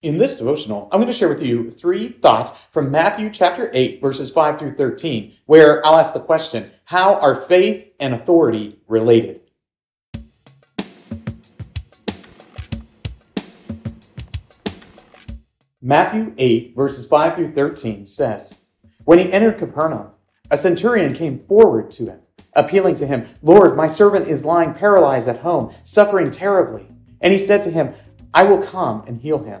In this devotional, I'm going to share with you three thoughts from Matthew chapter 8, verses 5 through 13, where I'll ask the question How are faith and authority related? Matthew 8, verses 5 through 13 says, When he entered Capernaum, a centurion came forward to him, appealing to him, Lord, my servant is lying paralyzed at home, suffering terribly. And he said to him, I will come and heal him.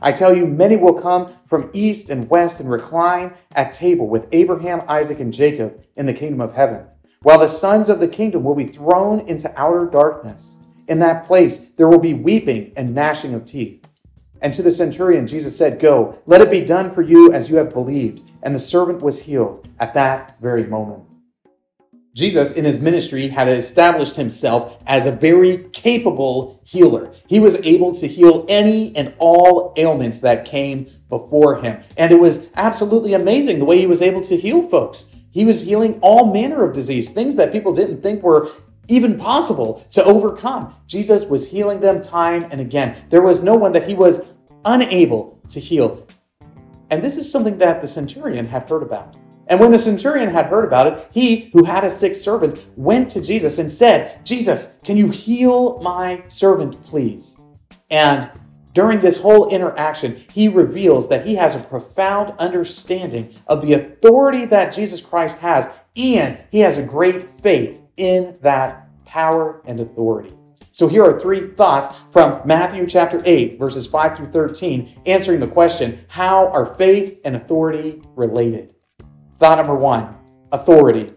I tell you, many will come from east and west and recline at table with Abraham, Isaac, and Jacob in the kingdom of heaven, while the sons of the kingdom will be thrown into outer darkness. In that place there will be weeping and gnashing of teeth. And to the centurion, Jesus said, Go, let it be done for you as you have believed. And the servant was healed at that very moment. Jesus, in his ministry, had established himself as a very capable healer. He was able to heal any and all ailments that came before him. And it was absolutely amazing the way he was able to heal folks. He was healing all manner of disease, things that people didn't think were even possible to overcome. Jesus was healing them time and again. There was no one that he was unable to heal. And this is something that the centurion had heard about. And when the centurion had heard about it, he who had a sick servant went to Jesus and said, Jesus, can you heal my servant, please? And during this whole interaction, he reveals that he has a profound understanding of the authority that Jesus Christ has, and he has a great faith in that power and authority. So here are three thoughts from Matthew chapter 8, verses 5 through 13, answering the question How are faith and authority related? Thought number one authority.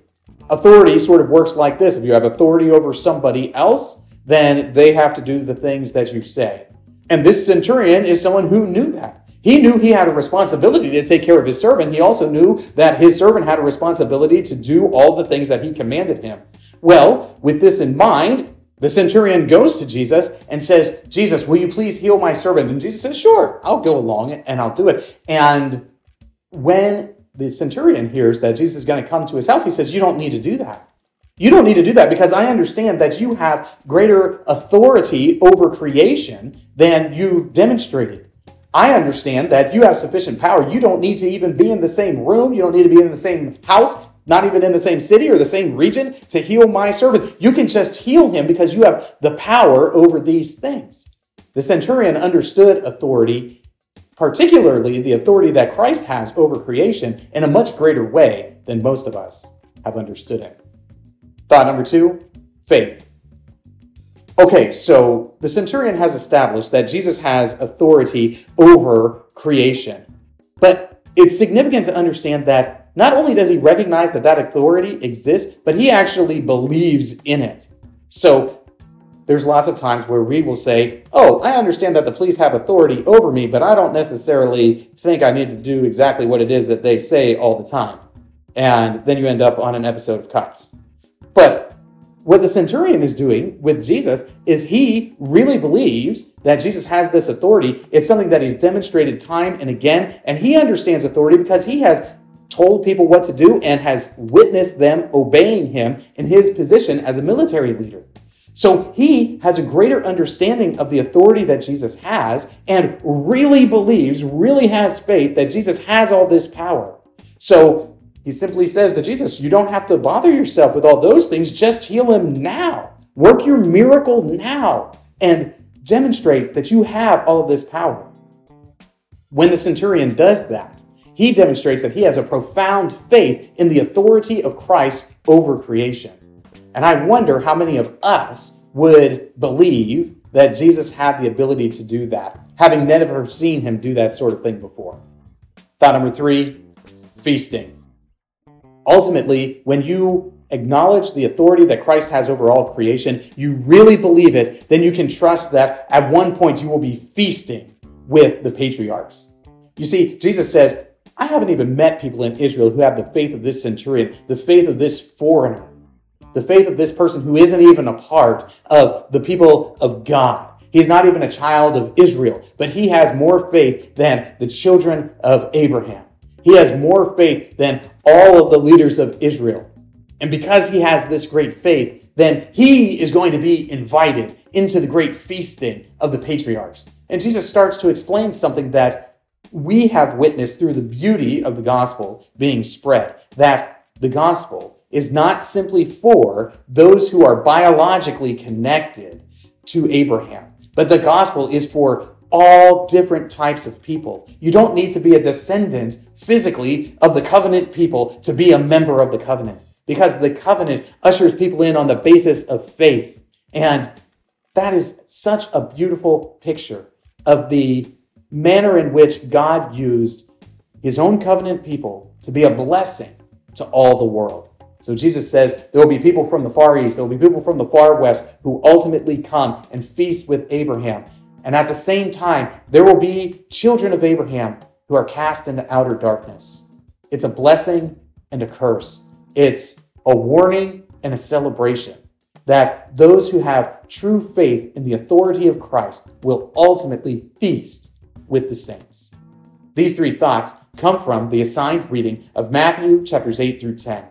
Authority sort of works like this if you have authority over somebody else, then they have to do the things that you say. And this centurion is someone who knew that. He knew he had a responsibility to take care of his servant. He also knew that his servant had a responsibility to do all the things that he commanded him. Well, with this in mind, the centurion goes to Jesus and says, Jesus, will you please heal my servant? And Jesus says, Sure, I'll go along and I'll do it. And when the centurion hears that Jesus is going to come to his house, he says, You don't need to do that. You don't need to do that because I understand that you have greater authority over creation than you've demonstrated. I understand that you have sufficient power. You don't need to even be in the same room. You don't need to be in the same house, not even in the same city or the same region to heal my servant. You can just heal him because you have the power over these things. The centurion understood authority particularly the authority that Christ has over creation in a much greater way than most of us have understood it. Thought number two faith. Okay, so the centurion has established that Jesus has authority over creation. But it's significant to understand that not only does he recognize that that authority exists, but he actually believes in it. So there's lots of times where we will say, Oh, I understand that the police have authority over me, but I don't necessarily think I need to do exactly what it is that they say all the time. And then you end up on an episode of Cops. But what the centurion is doing with Jesus is he really believes that Jesus has this authority. It's something that he's demonstrated time and again, and he understands authority because he has told people what to do and has witnessed them obeying him in his position as a military leader. So he has a greater understanding of the authority that Jesus has and really believes, really has faith that Jesus has all this power. So he simply says to Jesus, You don't have to bother yourself with all those things, just heal him now. Work your miracle now and demonstrate that you have all of this power. When the centurion does that, he demonstrates that he has a profound faith in the authority of Christ over creation. And I wonder how many of us would believe that Jesus had the ability to do that, having never seen him do that sort of thing before. Thought number three feasting. Ultimately, when you acknowledge the authority that Christ has over all creation, you really believe it, then you can trust that at one point you will be feasting with the patriarchs. You see, Jesus says, I haven't even met people in Israel who have the faith of this centurion, the faith of this foreigner, the faith of this person who isn't even a part of the people of God. He's not even a child of Israel, but he has more faith than the children of Abraham. He has more faith than all of the leaders of Israel. And because he has this great faith, then he is going to be invited into the great feasting of the patriarchs. And Jesus starts to explain something that we have witnessed through the beauty of the gospel being spread that the gospel is not simply for those who are biologically connected to Abraham, but the gospel is for all different types of people. You don't need to be a descendant physically of the covenant people to be a member of the covenant because the covenant ushers people in on the basis of faith. And that is such a beautiful picture of the manner in which God used his own covenant people to be a blessing to all the world. So Jesus says there will be people from the far east, there will be people from the far west who ultimately come and feast with Abraham. And at the same time, there will be children of Abraham who are cast into outer darkness. It's a blessing and a curse. It's a warning and a celebration that those who have true faith in the authority of Christ will ultimately feast with the saints. These three thoughts come from the assigned reading of Matthew chapters 8 through 10.